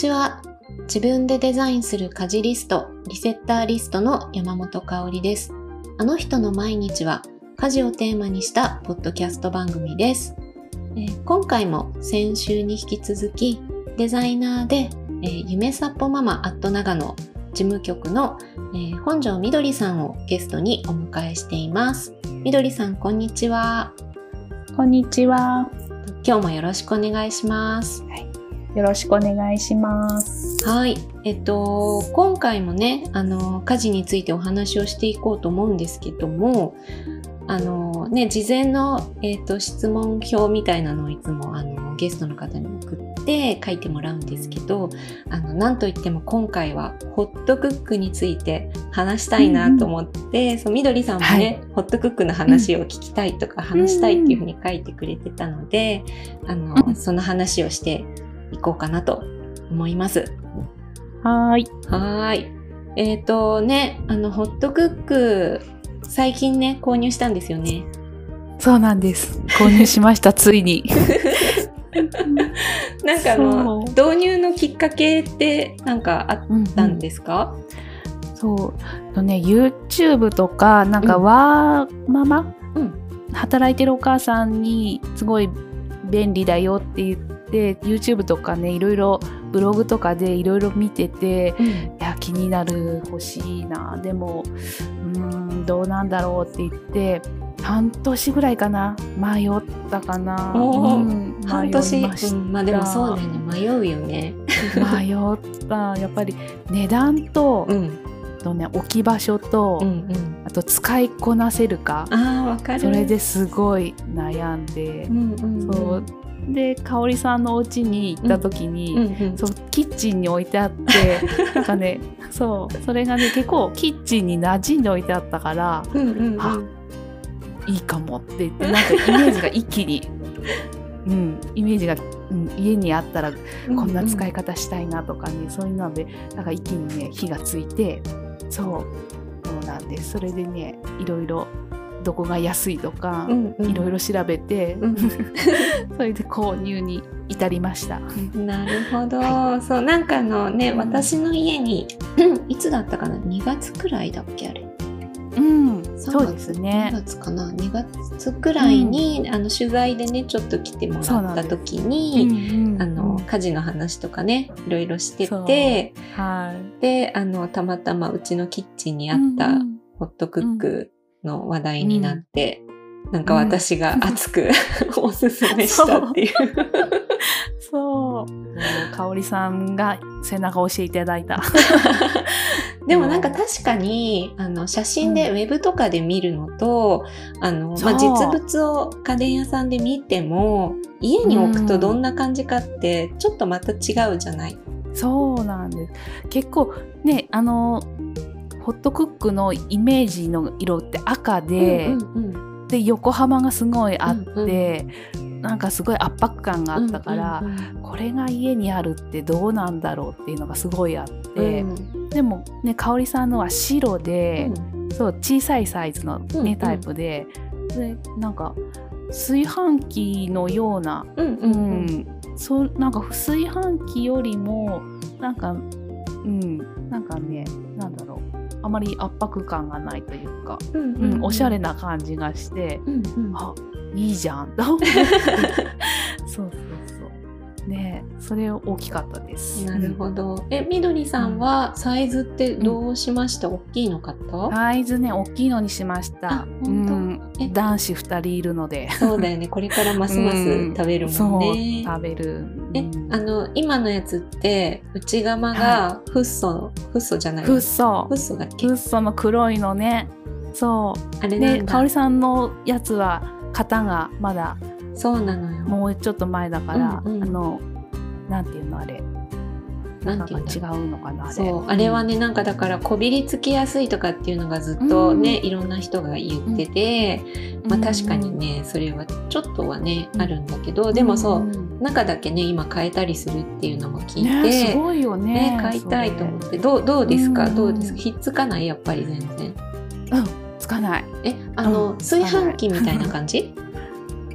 ちは。自分でデザインする家事リスト、リセッターリストの山本香里です。あの人の毎日は家事をテーマにしたポッドキャスト番組です。えー今回も先週に引き続きデザイナーで、えー夢さっぽママアット長野事務局の、えー本庄みどりさんをゲストにお迎えしています。みどりさん、こんにちは。こんにちは。今日もよろしくお願いします。よろしくお願いします。はい。えっと、今回もね、あの、家事についてお話をしていこうと思うんですけども、あの、ね、事前の、えっと、質問表みたいなのをいつも、あの、ゲストの方に送って書いてもらうんですけど、あの、なんといっても今回は、ホットクックについて話したいなと思って、そう、みどりさんもね、ホットクックの話を聞きたいとか、話したいっていうふうに書いてくれてたので、あの、うんその話をしていこうかなと思います。はーい。はーい。えっ、とね、あの、ホットクック、最近ね、購入したんですよね。そうなんです。購入しました、ついに。なんかあの、導入のきっかけって、なんかあったんですか、そう。とね、YouTube とか、なんか、うんワーママ、うん働いてるお母さんに、すごい便利だよって言って、YouTube とかね、いろいろ、ブログとかでいろいろ見てて、うん。いや気になる欲しいな。でもうーんどうなんだろうって言って半年ぐらいかな。迷ったかな、半年、ましうん、まあでもそうだよね、迷うよね。た 迷った。やっぱり値段と,、うん、とね、置き場所と、うん、うん。あと使いこなせるか。ああ、わかる。それですごい悩んで。う、ん、うん、うん。そうで香織さんのお家に行った時に、うん、うん。そうキッチンに置いてあって なんかねそうそれがね結構キッチンに馴染んで置いてあったからうん、うん、うん。あいいかもって言ってなんかイメージが一気に、うん、イメージが、うん、家にあったらこんな使い方したいなとかね、そういうのでなんか一気にね火がついてそうそうなんですそれでねいろいろどこが安いとか、うん、うん。いろいろ調べて、うん。それで購入に至りました。なるほど、はそうなんかあのね、うん。私の家に いつだったかな？2月くらいだっけあれ。うん、3そうです2ね。月かな？2月くらいに、あの取材でねちょっと来てもらった時に、あの家事の話とかねいろいろしててはい。であのたまたまうちのキッチンにあったうんうん。ホットクックの話題になって、なんか私が熱く おすすめしたっていう。そう。香織さんが背中を押していただいた。でもなんか確かにあの写真でうウェブとかで見るのと、あのまあ、実物を家電屋さんで見ても家に置くとどんな感じかってちょっとまた違うじゃない？そうなんです。結構ね、あの、ホットクックのイメージの色って赤で、うんうんうんで、横幅がすごいあって、うんなんかすごい圧迫感があったから、うんうんこれが家にあるってどうなんだろうっていうのがすごいあって、うん。でもね、香織さんのは白で、そう小さいサイズの、ねうんうん。タイプででなんか炊飯器のような、うんううん。うんん。そうなんか炊飯器よりもなんかうん。なんかねなんだろうあまり圧迫感がないというか、うんうんおしゃれな感じがして、うんうん。あいいじゃんと思って。そうそうそうねそれ大きかったです。なるほど。え、みどりさんはサイズってどうしました、大きいの買った、サイズね大きいのにしましたあ。本当？うんえ？男子2人いるので。そうだよね。これからますます食べるもんね。そう食べる。えう、んあの、今のやつって、内側がフッ素、フッ素じゃない？フッ素フッ素だっけ？フッ素の黒いのねそあれうなんだ。で香織さんのやつは型がまだそうなのよ。もうちょっと前だから、うんうん。あのなんていうのあれ。なんていうんだ？違うのかなあれ。そう、あれはね、なんかだから、こびりつきやすいとかっていうのがずっとね、いろんな人が言ってて、まあ確かにね、それはちょっとはね、うん。あるんだけど、でもそう、ん中だけね、今変えたりするっていうのも聞いて、ねすごいよね。ね、買いたいと思って、どう、どうですか、うんどうです？かひっつかない？やっぱり全然。うん。つかない。え、あの、うん。炊飯器みたいな感じ？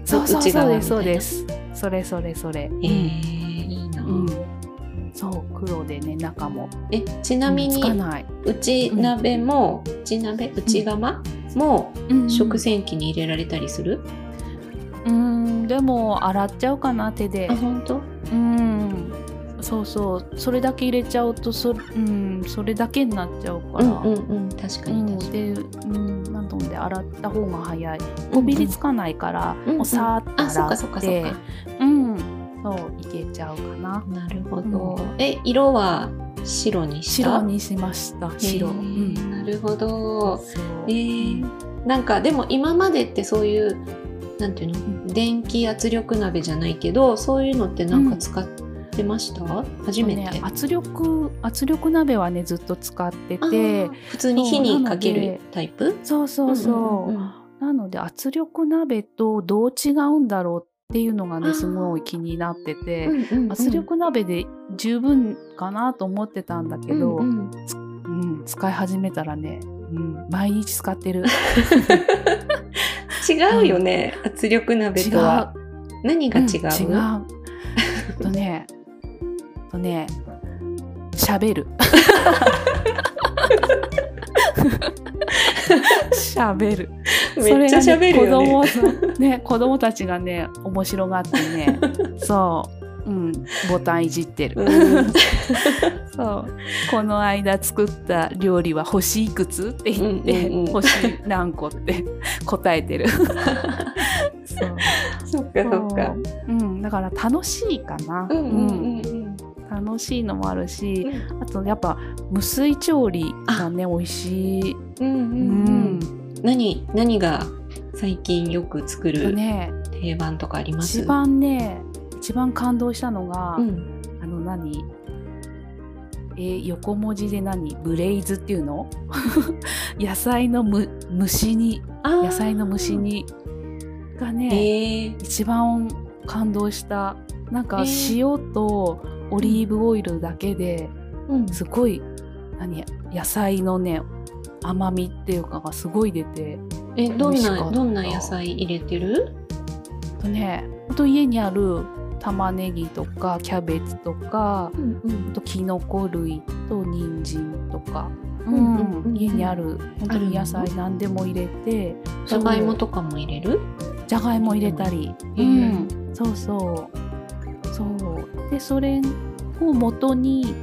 そうそうそうですそうです。それそれそれ。えー、いいな、うん。そう黒でね中も。えちなみうんつにかない、内鍋も内鍋内釜もうん。食洗機に入れられたりする、うん。でも洗っちゃうかな手で。あ本当？うんそうそう。それだけ入れちゃうとそ,、うん、それだけになっちゃうから、うんうんうん。確かうんに。で、うん、なので洗った方が早い。こびりつかないから、うんうん。もうさーっと洗ってうんそういけちゃうかな。なるほど、え色は白に白にしました。白、なるほど。えーなんかでも今までってそういうなんていうの？電気圧力鍋じゃないけどそういうのってなんか使ってました、初めて、ね、圧力圧力鍋はねずっと使ってあてー普通に火にかけるタイプ？そうそうそう,、んんんなので圧力鍋とどう違うんだろうっていうのがねすごい気になってて、うんうんうん圧力鍋で十分かなと思ってたんだけど、うんうん。うん、使い始めたらね、うん、毎日使ってる。違うよね、圧力鍋とは。何が違う、うん違う。えっとねとね喋る。喋る。めっちゃ喋るよね。子供ね子供たちがね面白がってね。そう、うん、ボタンいじってる、うん。そう。この間作った料理は星いくつって言って、うんうんうん。星何個って答えてる。そう。そっかそっか。う。ん、だから楽しいかな、うんうんうん。うん楽しいのもあるしあとやっぱ無水調理がね美味しい、うんうんううん。ん何何が最近よく作るね定番とかあります？一番ね一番感動したのが、うん。あの何？えー横文字で何？ブレイズっていうの？野菜のむ蒸し煮。あー。野菜の蒸し煮がね、へえ一番感動した。なんかえー。塩とオリーブオイルだけでうん。すごい何野菜のね甘みっていうかがすごい出てえどんなどんな野菜入れてる？あとねあと家にある玉ねぎとかキャベツとかうんうん。あとキノコ類と人参とか、うんうんうんうん。家にある本当に野菜何でも入れてじゃがいもとかも入れる？じゃがいも入れたり、へうーん、そうそう。そうでそれを元に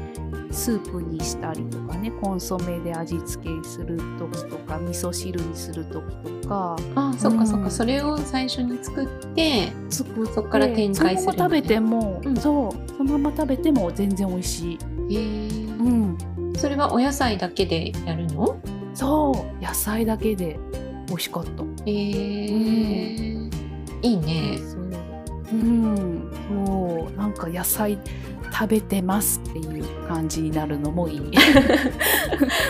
スープにしたりとかねコンソメで味付けする時とか味噌汁にする時とか。あそっかそっか、うん。それを最初に作って作ってそっから展開するそのまま食べても、うん。そう。そのまま食べても全然美味しい、へえ。うん、それはお野菜だけでやるの？そう。野菜だけで美味しかった。へえ。いいね野菜食べてますっていう感じになるのもいい。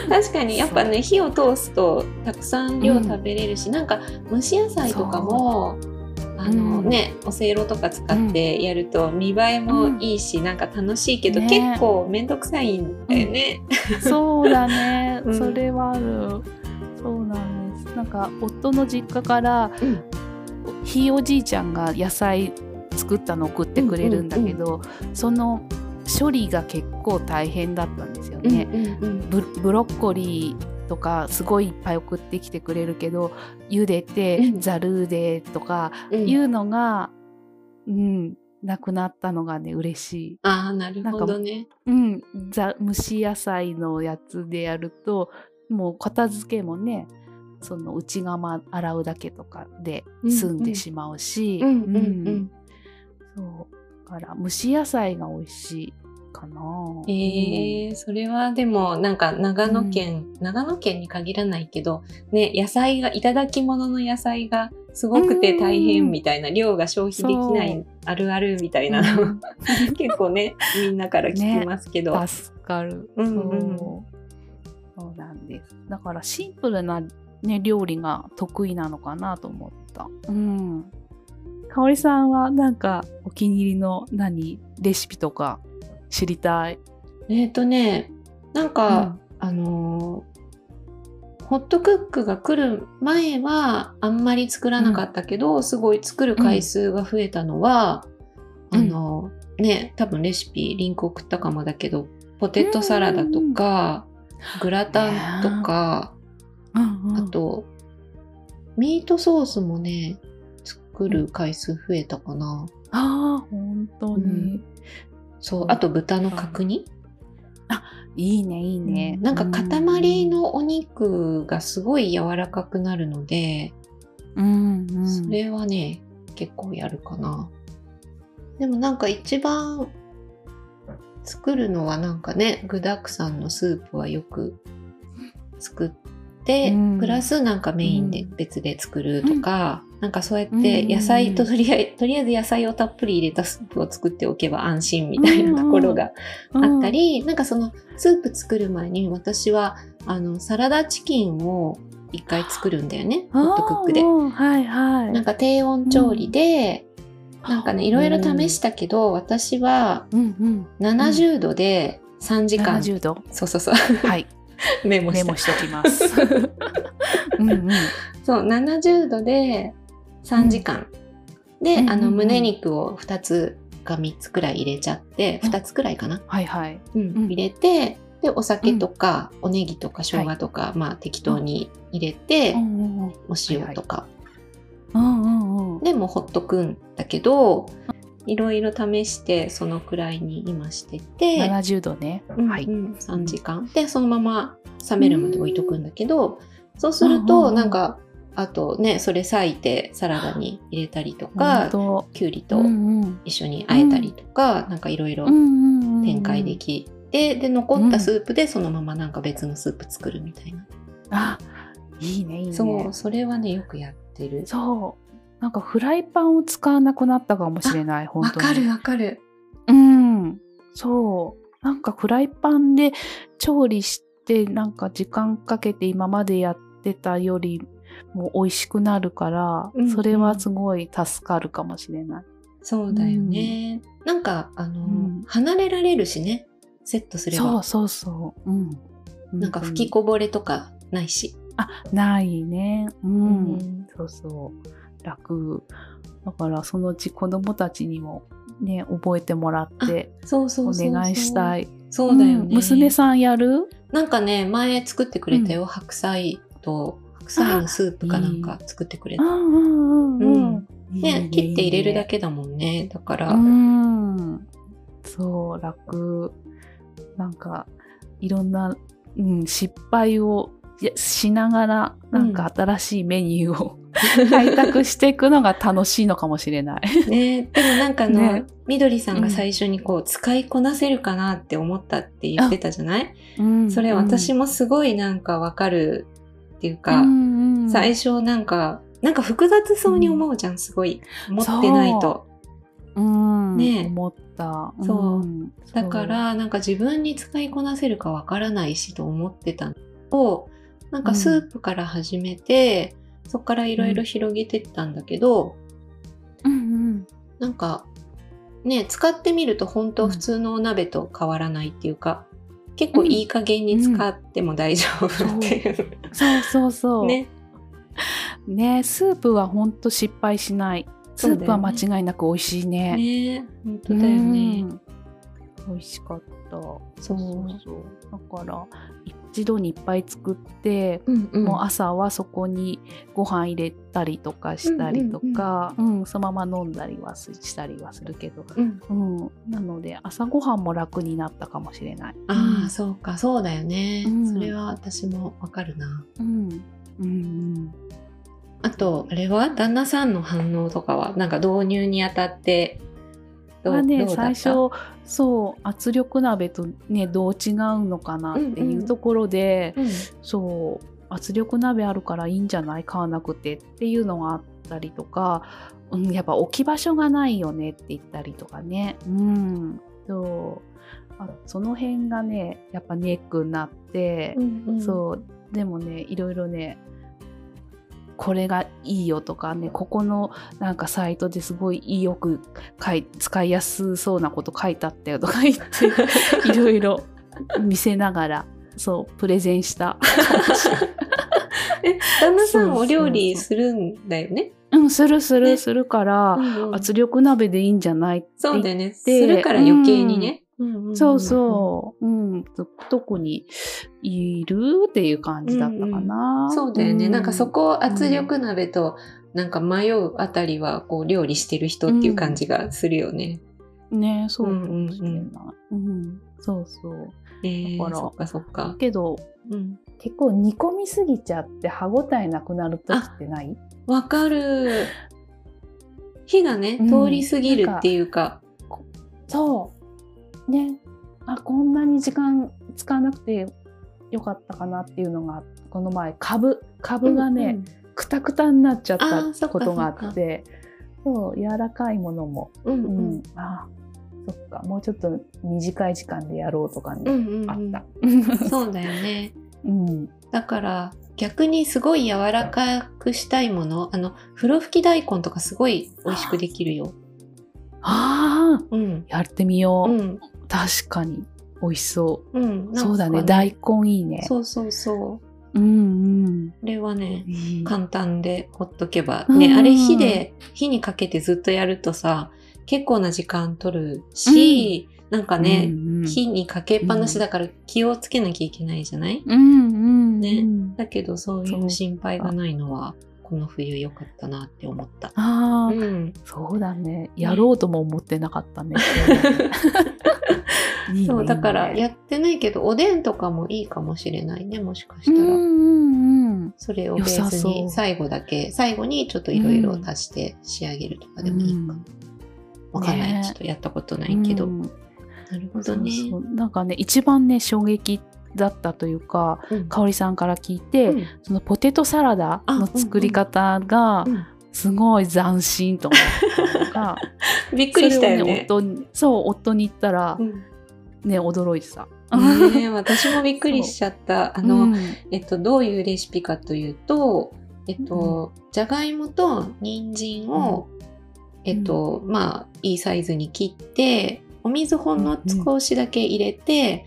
確かにやっぱね火を通すとたくさん量食べれるし、なんか蒸し野菜とかもあの、う。ん。ねおせいろとか使ってやると見栄えもいいし、なんか楽しいけど、ね。結構めんどくさいんだよね。そうだね、うん。それはある。そうなんです。なんか夫の実家から、うん。ひいおじいちゃんが野菜作ったの送ってくれるんだけど、その処理が結構大変だったんですよね、うんうんブブロッコリーとかすごいいっぱい送ってきてくれるけど茹でてうん。ざるでとかうん。いうのが、うん、なくなったのがね嬉しい。ああなるほどね。うん、ざ蒸し野菜のやつでやるともう片付けもねその内釜洗うだけとかで済んでしまうし、うんうんううん。うだから蒸し野菜が美味しいかな。えー、それはでもなんか長野県、長野県に限らないけどね野菜がいただき物の野菜がすごくて大変みたいな、量が消費できなそいあるあるみたいうんなの、結構ねみんなから聞きますけど、助かる。うんうんそうなんです。だからシンプルな、ね、料理が得意なのかなと思った。うん。かおりさんはなんかお気に入りの何レシピとか知りたい？えっ、とねなんか、あのーホットクックが来る前はあんまり作らなかったけど、すごい作る回数が増えたのは、うん。あのね多分レシピリンク送ったかもだけどポテトサラダとか、グラタンとか、うんうん。あと、ミートソースもね、作る回数増えたかな。ああ、本当に。そう、あと豚の角煮、いいね、いいね。なんか塊のお肉がすごい柔らかくなるので、うん、うん。それはね、結構やるかな。でもなんか一番作るのはなんかね、具沢山のスープはよく作って、うんプラスなんかメインで別で作るとか、なんかそうやって野菜ととりあえず、とりあえず野菜をたっぷり入れたスープを作っておけば安心みたいなところがあったり、なんかそのスープ作る前に私はあのサラダチキンを一回作るんだよね、ホットクックではいはい。なんか低温調理で、なんかね、いろいろ試したけど、私はうんうん。70度で3時間、70度？そうそうそう、はい。メモしたメモ。しときます。うんうん。そう、70度で3時間。で、あの、うんうんうん胸肉を2つか3つくらい入れちゃって、うん2つくらいかな。はいはい。うんうん入れて、で、お酒とか、おネギとか生姜とか、まあ適当に入れて。お塩とか。でもうほっとくんだけど、いろいろ試してそのくらいに今してて、70度ね。うんはい。うん3時間でそのまま冷めるまで置いとくんだけど、そうするとうんなんかあとねそれ裂いてサラダに入れたりとかときゅうりとうんうん一緒に和えたりとか、なんかいろいろうんうんうん展開できて、で残ったスープでそのままなんか別のスープ作るみたいな、あ、いいね、いいね。そうそれはねよくやってるそう。なんかフライパンを使わなくなったかもしれない、本わ当に。かるわかるうん。そう。なんかフライパンで調理して、なんか時間かけて今までやってたよりも美味しくなるから、うんうんそれはすごい助かるかもしれない。そうだよね、なんかあの、うん離れられるしねセットすればそうそうそう。うん。なんか吹きこ、こぼれとかないし、あ、ないね。うん。うんそうそう。楽。だからそのうち子供たちにもね、覚えてもらってそうそおうそうそう願いしたい。そうだよね、ん娘さんやる？なんかね前作ってくれたよ、白菜と白菜のスープかなんか作ってくれた、ね。切って入れるだけ。けだもんね。だから、うん。そう、楽。なんか、いろんな、うん、失敗をしながら、なんか新しいメニューを 開拓していくのが楽しいのかもしれない。ね。でもなんかあの、ね。みどりさんが最初にこう使いこなせるかなって思ったって言ってたじゃない、それ私ももすごいなんかわかるっていうか、うんうん。最初なんかなんか複雑そうに思うじゃん、すごい。持ってないと。う。ん、ね思った。そう。ん。だからなんか自分に使いこなせるかわからないしと思ってたの。をなんかスープから始めて、そこからいろいろ広げてったんだけど、うんうん。なんかね使ってみると本当普通のお鍋と変わらないっていうか、結構いい加減に使っても大丈夫っていう、そうそうそう。ね。ねスープはほんと失敗しない。スープは間違いなく美味しいね。ね本当だよね、うん。美味しかった。そう。そうだから一度にいっぱい作って、うんうん。もう朝はそこにご飯入れたりとかしたりとか、うんそのまま飲んだりはすしたりはするけど、うん。うん、なので朝ごはんも楽になったかもしれない。ああ、そうかそうだよね、うん。それは私もわかるな。うん、うんうん。あとあれは？旦那さんの反応とかは？なんか導入にあたってはね最初そう圧力鍋とねどう違うのかなってうん。うんいうところで、うん。そう圧力鍋あるからいいんじゃない買わなくてっていうのがあったりとか、うん、やっぱ置き場所がないよねって言ったりとかね。うん。そう。あその辺がねやっぱネックになって、うんうん。そう。でもねいろいろねこれがいいよとかねここのなんかサイトですごいよく使いやすそうなこと書いてあったよとか 言っていろいろ見せながらそうプレゼンした。え旦那さんお料理するんだよね？うんするするね。するから、うんうん。圧力鍋でいいんじゃない？ってそうだよね。すでるから余計にね、そうそう、うん、と特にいるっていう感じだったかな。うん。そうだよね。なんかそこを圧うん力鍋と、なんか迷うあたりは、こう、料理してる人っていう感じがするよね。ねそうかもしれない。うんそうそう。えー、だからそっかそっか。けどうん。結構煮込みすぎちゃって歯ごたえなくなる時ってない？わかる。火がね、うん通り過ぎるっていうか。そう。ね。あ、こんなに時間使わなくてよかったかなっていうのが、この前、株、株がね、くたくたになっちゃったことがあって、そう、柔らかいものも、うん、ううんうんん、あ、そっか、もうちょっと短い時間でやろうとかうんね、うんうんあった。そうだよね。うん。だから逆にすごい柔らかくしたいものあの風呂吹き大根とかすごい美味しくできるよ。ああ、うん。やってみよう。うん。確かに、美味しそう。うん。そうだね、大根いいね。そうそうそう。うんうん。これはね、簡単でほっとけば。うんね、あれ火で、火にかけてずっとやるとさ、結構な時間取るし、なんかね、うんうん火にかけっぱなしだから気をつけなきゃいけないじゃない、うんうんねうんだけどそういう心配がないのは、この冬良かったなって思った。ああ、うん。そうだね。やろうとも思ってなかったね。そう、だからやってないけど、おでんとかもいいかもしれないね、もしかしうんたら。うんうん。それをベースに最後だけ、最後にちょっといろいろ足して仕上げるとかでもいいかも。わかんない、ねちょっとやったことないけど。うんなるほそどね。うそうなんかね、一番ね、衝撃だったというか、うん香織さんから聞いて、うんそのポテトサラダの作り方がうんすごい斬新と思ったのが、びっくりしたよね。ね夫にそう夫に言ったらうん。ね驚いてた。ねえ 私もびっくりしちゃった。あの、うん。えっと、どういうレシピかというと、えっと、じゃがいもと人参を、えっと、まあ、いいサイズに切って、お水ほんの少しだけ入れて、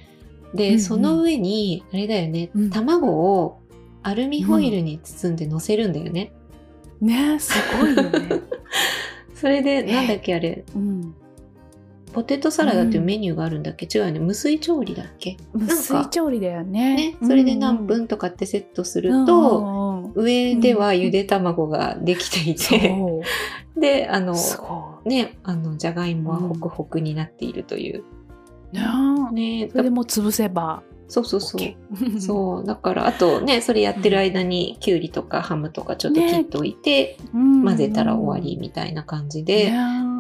で、うんうん。その上に、あれだよね、うん。卵をアルミホイルに包んで乗せるんだよね。ねすごいよね。それで、なんだっけあれ、うん、ポテトサラダっていうメニューがあるんだっけ、違うよね。無水調理だっけ？無水調理だよね。ね、それで何分とかってセットすると、上ではゆで卵ができていて、そう。で、あの、ね、あの、じゃがいもはホクホクになっているという。い。ね。ねそれでもう潰せばそうそうそう。そう。だから、あとね、それやってる間に、きゅうりとかハムとかちょっと切っておいて、うん混ぜたら終わりみたいな感じで、ね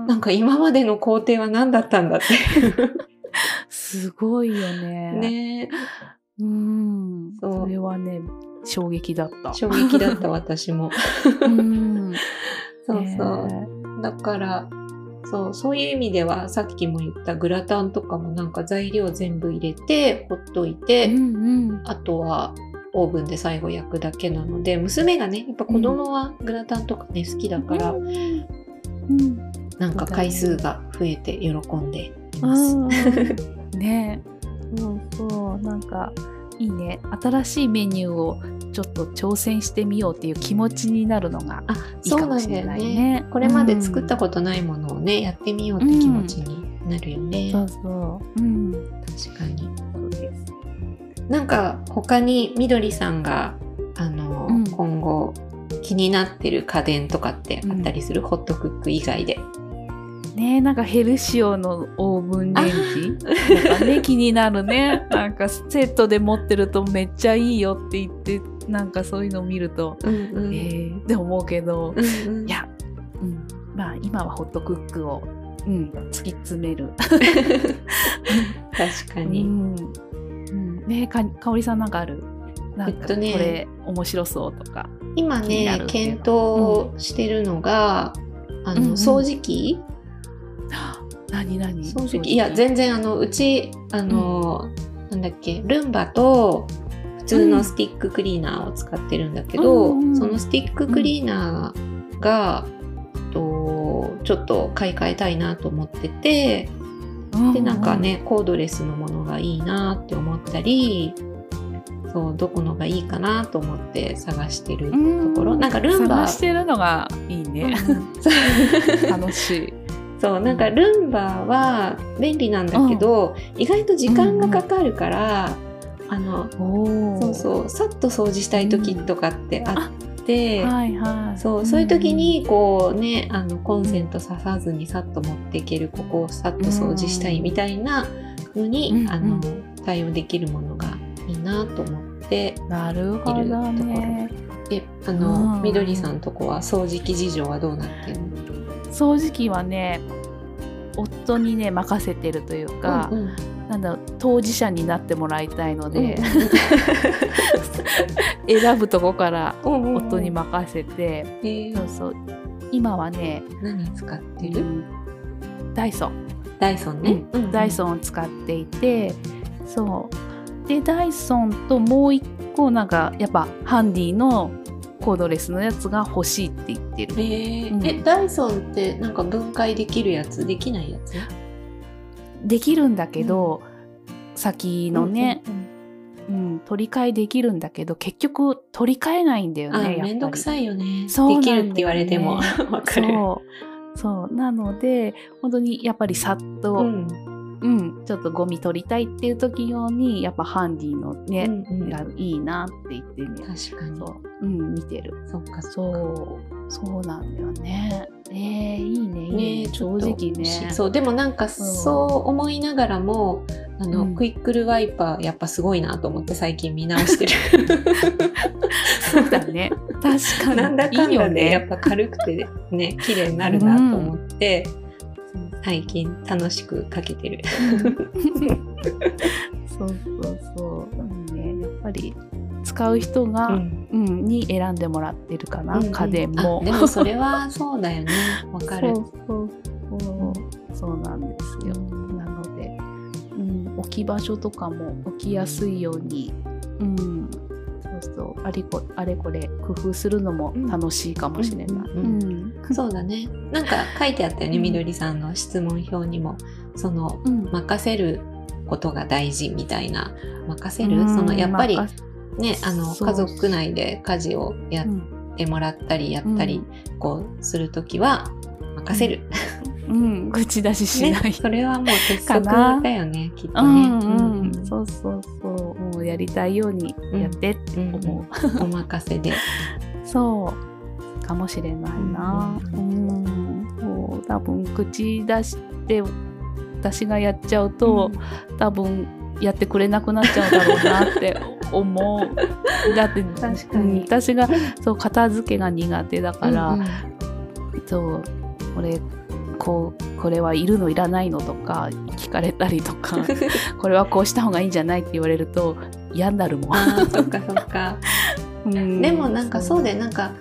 なんか今までの工程は何だったんだって。すごいよね。ねうん。そうそれはね、衝撃だった。衝撃だった私も。うん。そうそう。ねだから、そう、そういう意味では、さっきも言ったグラタンとかもなんか材料全部入れて、ほっといて、うんうん。あとはオーブンで最後焼くだけなので、娘がね、やっぱ子供はグラタンとかね、好きだから、うん。なんか回数が増えて喜んでいます。うんねそうそう。なんか、いいね。新しいメニューをちょっと挑戦してみようっていう気持ちになるのがあ、いいそうなんかもしれだよね。ないね。これまで作ったことないものをね、やってみようって気持ちになるよね。そうそう。うん。確かに。そうです。なんか他にみどりさんがあの、うん今後気になってる家電とかってあったりする、ホットクック以外で。ねなんかヘルシオのオーブンレンジとかね気になるねなんかセットで持ってるとめっちゃいいよって言ってなんかそういうのを見ると、うんうん。えーって思うけど、うんうん。いや、うん、まあ今はホットクックを、うん、突き詰める。確かに。うん。うん、ねかかおりさんなんかある？なんかこえっとね。れ面白そうとか。今ね検討してるのが、あの、うんうん。掃除機？何何？掃除機。いや全然あのうちあの、なんだっけルンバと普通のスティッククリーナーを使ってるんだけど、うん。うん。そのスティッククリーナーが、とちょっと買い替えたいなと思っててでなんかねコードレスのものがいいなって思ったりそうどこのがいいかなと思って探してるところ、なんかルンバ探してるのがいいね。うん。楽しい。そうなんかルンバは便利なんだけど、意外と時間がかかるから、あのおそうそうさっと掃除したい時とかってあって、はいはい。そうそういう時にこうねあのコンセント挿さずにさっと持っていけるここをさっと掃除したいみたいなのに、うんあのう対応できるものがいいなと思ってなるほどね。であの、うんみどりさんとこは掃除機事情はどうなってるの？掃除機はね、夫にね任せてるというか、うんうんなんだ当事者になってもらいたいので、うん。選ぶとこから夫に任せて、えー。そうそう。今はね、何使ってる、うん。ダイソン、ダイソンね、うん。ダイソンを使っていてそう。でダイソンともう一個なんかやっぱハンディのコードレスのやつが欲しいって言ってる。えー。うん。えダイソンってなんか分解できるやつ？できないやつ？できるんだけど、先のね、うんうん取り替えできるんだけど結局取り替えないんだよあねやっぱり。めんどくさいよね。そうできるって言われても。わかる。そう。そう。なので本当にやっぱりさっと、ううんんちょっとゴミ取りたいっていう時用にやっぱハンディのね、うんうん。がいいなって言ってね。確かに。そう、うん、見てる。そっか。そう。そうなんだよねえー、いいねいいね。正直ね。そうでもなんかそう思いながらもあの、うん。クイックルワイパーやっぱすごいなと思って最近見直してる。そうだね。確かに。なんだかんだでやっねぱ軽くてね綺麗になるなと思って、最近楽しくかけてる。そうそうそう。うんね。やっぱり使う人が、うん。うん、に選んでもらってるかな、うんうん。家電も。あでもそれはそうだよね。わかる。そうそうそう。そうなんですよ、なので、うん、置き場所とかも置きやすいように、うん、そうそう。あれこあれこれ工夫するのも楽しいかもしれない。うんうんそうだね。なんか書いてあったよねうん。みどりさんの質問票にも。そのうん。任せることが大事みたいな。任せる、うん。そのやっぱりまねあの家族内で家事をやっうん。てもらったりやったり、こうするときは任せる、うん、口出ししない。ね、それはもう鉄則だよねきっとうね、ん。うんうん。そうそうそう。もうやりたいようにやってって思う、お任せで。そうかもしれないな。ううんそう多分口出して私がやっちゃうと、多分やってくれなくなっちゃうだろうなって 思う。だって確かに。うん私がそう片付けが苦手だから、うんうん。そうこれこうこれはいるのいらないのとか聞かれたりとか これはこうした方がいいんじゃないって言われると嫌になるもん。そっかそっか。うん。でもなんかそうでなんか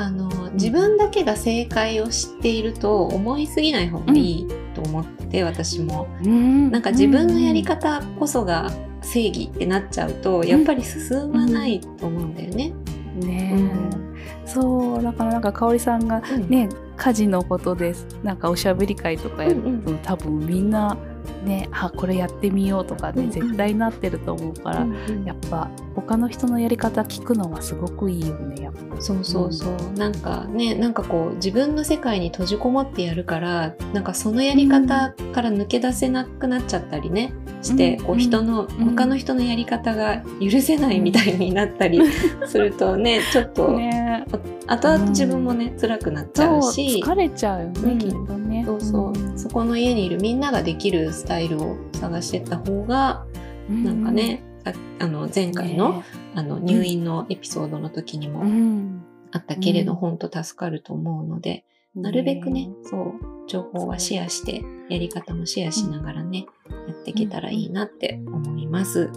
あの自分だけが正解を知っていると思いすぎない方がいいと思って、私も。うん。なんか自分のやり方こそが正義ってなっちゃうとやっぱり進まないと思うんだよね。ねうん。え、そうだからなんか香織さんがうん。ね家事のことです。なんかおしゃべり会とかやると、うん。多分みんなねあこれやってみようとかね、うんうん。絶対なってると思うから、うんうん。やっぱ他の人のやり方聞くのはすごくいいよねやっぱ。そうそうそう、なんかねなんかこう自分の世界に閉じこもってやるからなんかそのやり方から抜け出せなくなっちゃったりねして、うんこう人の、ん。他の人のやり方が許せないみたいになったり するとねちょっと、ね。後々自分もね辛くなっちゃそううし疲れちゃうよね、うん。きっとね。そうそう、ん。そこの家にいるみんなができるスタイルを探してった方が、なんかね、さあの前回の,、ねあの入院のエピソードの時にもうん。あったけれど、うん。本当助かると思うので、なるべくね、そう、情報はシェアして、やり方もシェアしながらね、やっていけたらいいなって思います。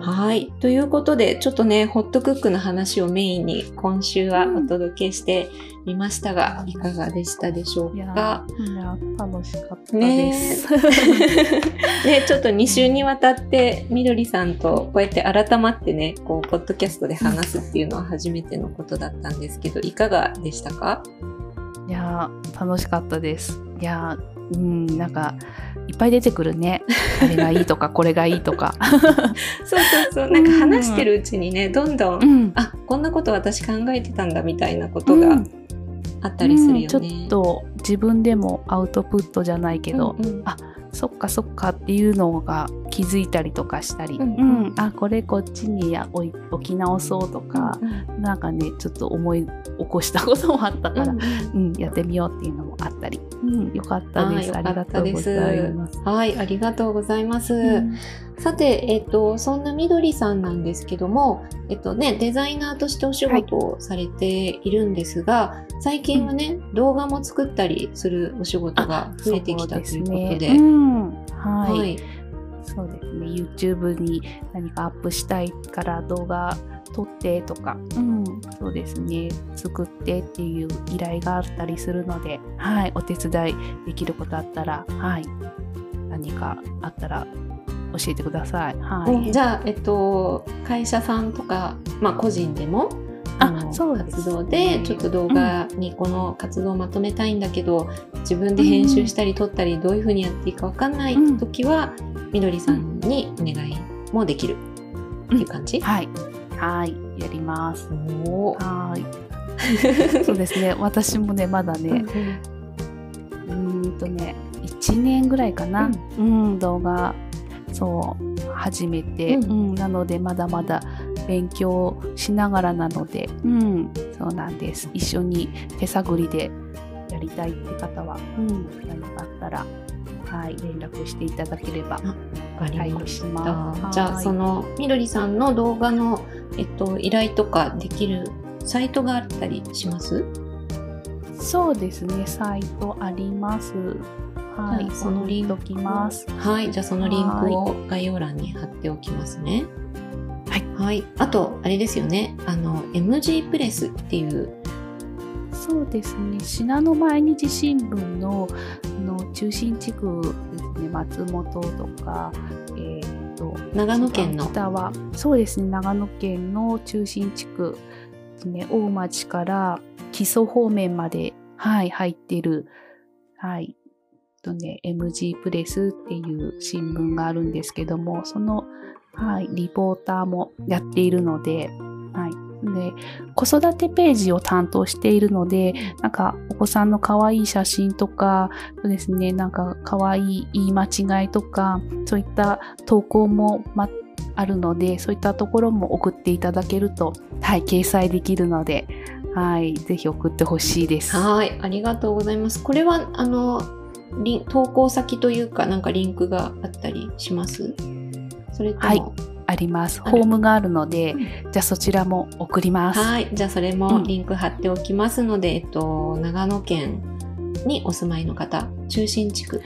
ははい。ということで、ちょっとね、ホットクックの話をメインに今週はお届けしてみましたが、いかがでしたでしょいうやかいや楽しかったねです。ね、ちょっと2週にわたってみどりさんとこうやって改まってね、こう、ポッドキャストで話すっていうのは初めてのことだったんですけど、いかがでしたか？いや楽しかったです。いやうんなんかいっぱい出てくるね。あれがいいとかこれがいいとか。そうそうそう。なんか話してるうちにね、どんどん、ん。あ、こんなこと私考えてたんだみたいなことがあったりするよね。うん。ちょっと自分でもアウトプットじゃないけど、うんうん。あそっかそっかっていうのが気づいたりとかしたり、ううん。ん。あこれこっちに置き直そうとか、なんかねちょっと思い起こしたこともあったから、うんやってみようっていうのもあったり、うん、よかったですありがとうございます。はい、ありがとうございます。うんさて、えっと、そんなみどりさんなんですけども、えっとね、デザイナーとしてお仕事をされているんですが、最近はね、動画も作ったりするお仕事が増えてきたということで。うんはい、はい。そうですね。YouTube に何かアップしたいから動画撮ってとか、うん、そうですね。作ってっていう依頼があったりするので、はい、お手伝いできることあったら、はい、何かあったら教えてください。はい、じゃあ、えっと、会社さんとか、まあ、個人でも、あのそうです。ね活動でちょっと動画にこの活動をまとめたいんだけど、自分で編集したり撮ったりどういうふうにやっていいかわかんない時は、みどりさんにお願いもできる。っていう感じ、はい、はい、やります。はい。そうですね。私もね、まだね、うーんとね、1年ぐらいかな、うん、動画、そう、始めて、ううんん、なので、まだまだ勉強しながらなので、うん、そうなんです。一緒に手探りでやりたいって方は、うん、何かあったら、はい、連絡していただければわかり対応ましします。た。じゃあ、そのみどりさんの動画の、えっと、依頼とかできるサイトがあったりします？そうですね、サイトあります。はい、そのリンクきます。はい、じゃあそのリンクを概要欄に貼っておきますね。はい。はい。あと、あれですよね。あの、MG プレスっていう、そうですね、信濃毎日新聞のあの中心地区ですね、松本とか、えー、と長野県の。北は、そうですね、長野県の中心地区ですね、大町から木曽方面まで、はい、入っている、はい、とね、MG プレスっていう新聞があるんですけども、その、はい、リポーターもやっているので、はい。で、子育てページを担当しているので、なんかお子さんの可愛い写真とか、そうですね、なんか可愛い言い間違いとか、そういった投稿も、ま、あるので、そういったところも送っていただけると、はい、掲載できるので、はい、ぜひ送ってほしいです。はい。ありがとうございます。これは、あの、投稿先というか、なんかリンクがあったりします？それとも、はいあります。ホームがあるので、うんじゃあそちらも送ります。はい。じゃあ、それうんもリンク貼っておきますので、えっと、長野県にお住まいの方、中心地区。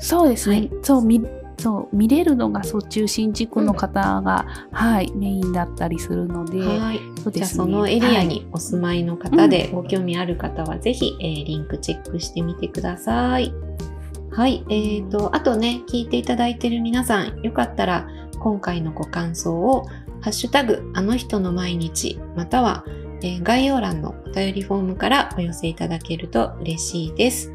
そうですね。はいそう、見、そう、見れるのが、そう、中心地区の方が、はい、メインだったりするので、はい。そうですね。じゃあそのエリアはいにお住まいの方でご興味ある方はぜひ、えーリンクチェックしてみてください。はい。えーと、あとね、聞いていただいている皆さん、よかったら今回のご感想を、ハッシュタグ、あの人の毎日、または、えー概要欄のお便りフォームからお寄せいただけると嬉しいです。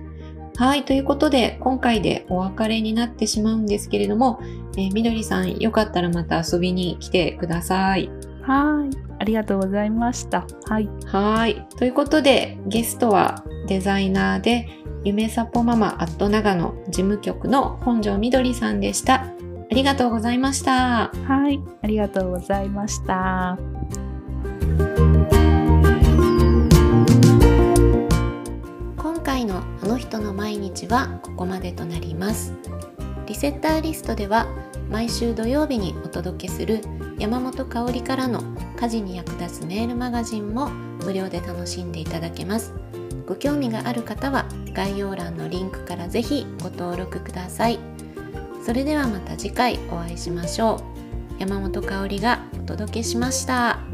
はい。ということで、今回でお別れになってしまうんですけれども、えーみどりさん、よかったらまた遊びに来てください。はい。ありがとうございました。はい。はい。ということで、ゲストはデザイナーで、夢サポママアット長野事務局の本庄みどりさんでした。ありがとうございました。はい。ありがとうございました。今回のあの人の毎日はここまでとなります。リセッターリストでは毎週土曜日にお届けする山本香里からの家事に役立つメールマガジンも無料で楽しんでいただけます。ご興味がある方は概要欄のリンクから是非ご登録ください。それではまた次回お会いしましょう。山本香里がお届けしました。